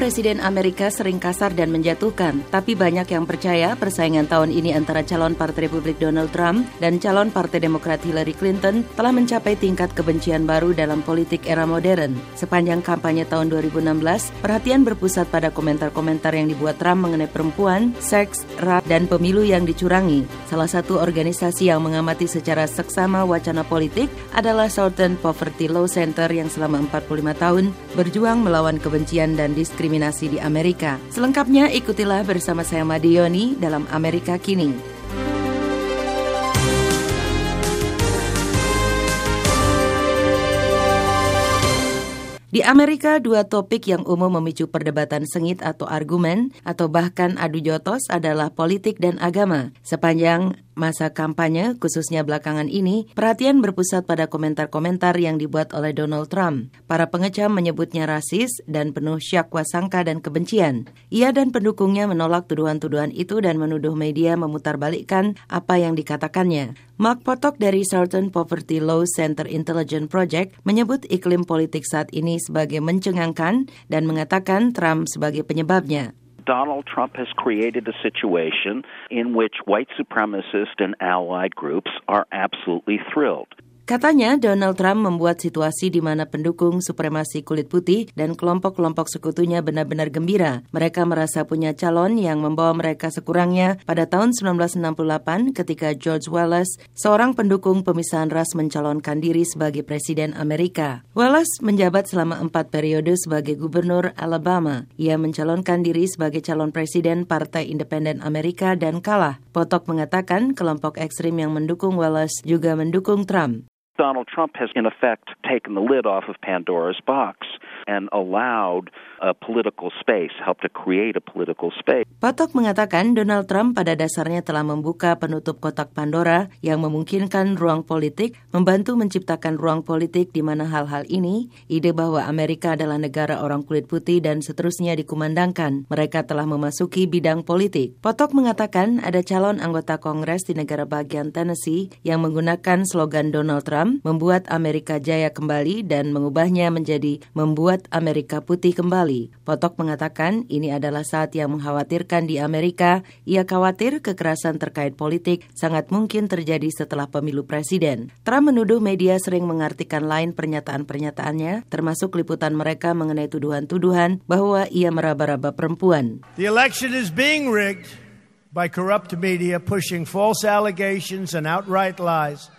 Presiden Amerika sering kasar dan menjatuhkan, tapi banyak yang percaya persaingan tahun ini antara calon Partai Republik Donald Trump dan calon Partai Demokrat Hillary Clinton telah mencapai tingkat kebencian baru dalam politik era modern. Sepanjang kampanye tahun 2016, perhatian berpusat pada komentar-komentar yang dibuat Trump mengenai perempuan, seks, ras, dan pemilu yang dicurangi. Salah satu organisasi yang mengamati secara seksama wacana politik adalah Southern Poverty Law Center yang selama 45 tahun berjuang melawan kebencian dan diskriminasi diskriminasi di Amerika. Selengkapnya ikutilah bersama saya Madioni dalam Amerika Kini. Di Amerika, dua topik yang umum memicu perdebatan sengit atau argumen atau bahkan adu jotos adalah politik dan agama. Sepanjang masa kampanye, khususnya belakangan ini, perhatian berpusat pada komentar-komentar yang dibuat oleh Donald Trump. Para pengecam menyebutnya rasis dan penuh syakwa sangka dan kebencian. Ia dan pendukungnya menolak tuduhan-tuduhan itu dan menuduh media memutarbalikkan apa yang dikatakannya. Mark Potok dari Southern Poverty Law Center Intelligence Project menyebut iklim politik saat ini sebagai mencengangkan dan mengatakan Trump sebagai penyebabnya. Donald Trump has created a situation in which white supremacist and allied groups are absolutely thrilled. Katanya Donald Trump membuat situasi di mana pendukung supremasi kulit putih dan kelompok-kelompok sekutunya benar-benar gembira. Mereka merasa punya calon yang membawa mereka sekurangnya pada tahun 1968 ketika George Wallace, seorang pendukung pemisahan ras mencalonkan diri sebagai Presiden Amerika. Wallace menjabat selama empat periode sebagai Gubernur Alabama. Ia mencalonkan diri sebagai calon Presiden Partai Independen Amerika dan kalah. Potok mengatakan kelompok ekstrim yang mendukung Wallace juga mendukung Trump. Donald Trump has, in effect, taken the lid off of Pandora's box and allowed a political space, helped to create a political space. Patok mengatakan Donald Trump pada dasarnya telah membuka penutup kotak Pandora yang memungkinkan ruang politik, membantu menciptakan ruang politik di mana hal-hal ini, ide bahwa Amerika adalah negara orang kulit putih dan seterusnya dikumandangkan. Mereka telah memasuki bidang politik. Potok mengatakan ada calon anggota Kongres di negara bagian Tennessee yang menggunakan slogan Donald Trump membuat Amerika jaya kembali dan mengubahnya menjadi membuat Amerika putih kembali. Potok mengatakan ini adalah saat yang mengkhawatirkan di Amerika. Ia khawatir kekerasan terkait politik sangat mungkin terjadi setelah pemilu presiden. Trump menuduh media sering mengartikan lain pernyataan-pernyataannya, termasuk liputan mereka mengenai tuduhan-tuduhan bahwa ia meraba-raba perempuan. The election is being rigged by corrupt media pushing false allegations and outright lies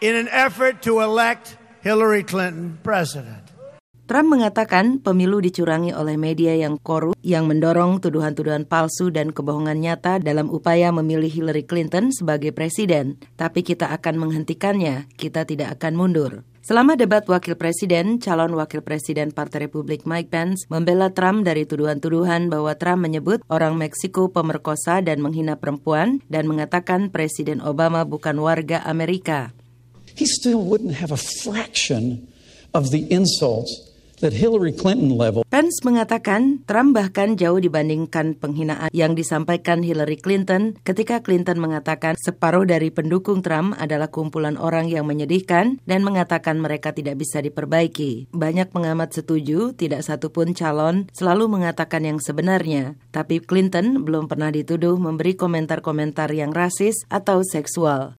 in an effort to elect Hillary Clinton president. Trump mengatakan pemilu dicurangi oleh media yang korup yang mendorong tuduhan-tuduhan palsu dan kebohongan nyata dalam upaya memilih Hillary Clinton sebagai presiden. Tapi kita akan menghentikannya, kita tidak akan mundur. Selama debat wakil presiden, calon wakil presiden Partai Republik Mike Pence membela Trump dari tuduhan-tuduhan bahwa Trump menyebut orang Meksiko pemerkosa dan menghina perempuan dan mengatakan Presiden Obama bukan warga Amerika. he still wouldn't have a fraction of the insults that Hillary Clinton level. Pence mengatakan Trump bahkan jauh dibandingkan penghinaan yang disampaikan Hillary Clinton ketika Clinton mengatakan separuh dari pendukung Trump adalah kumpulan orang yang menyedihkan dan mengatakan mereka tidak bisa diperbaiki. Banyak pengamat setuju tidak satupun calon selalu mengatakan yang sebenarnya, tapi Clinton belum pernah dituduh memberi komentar-komentar yang rasis atau seksual.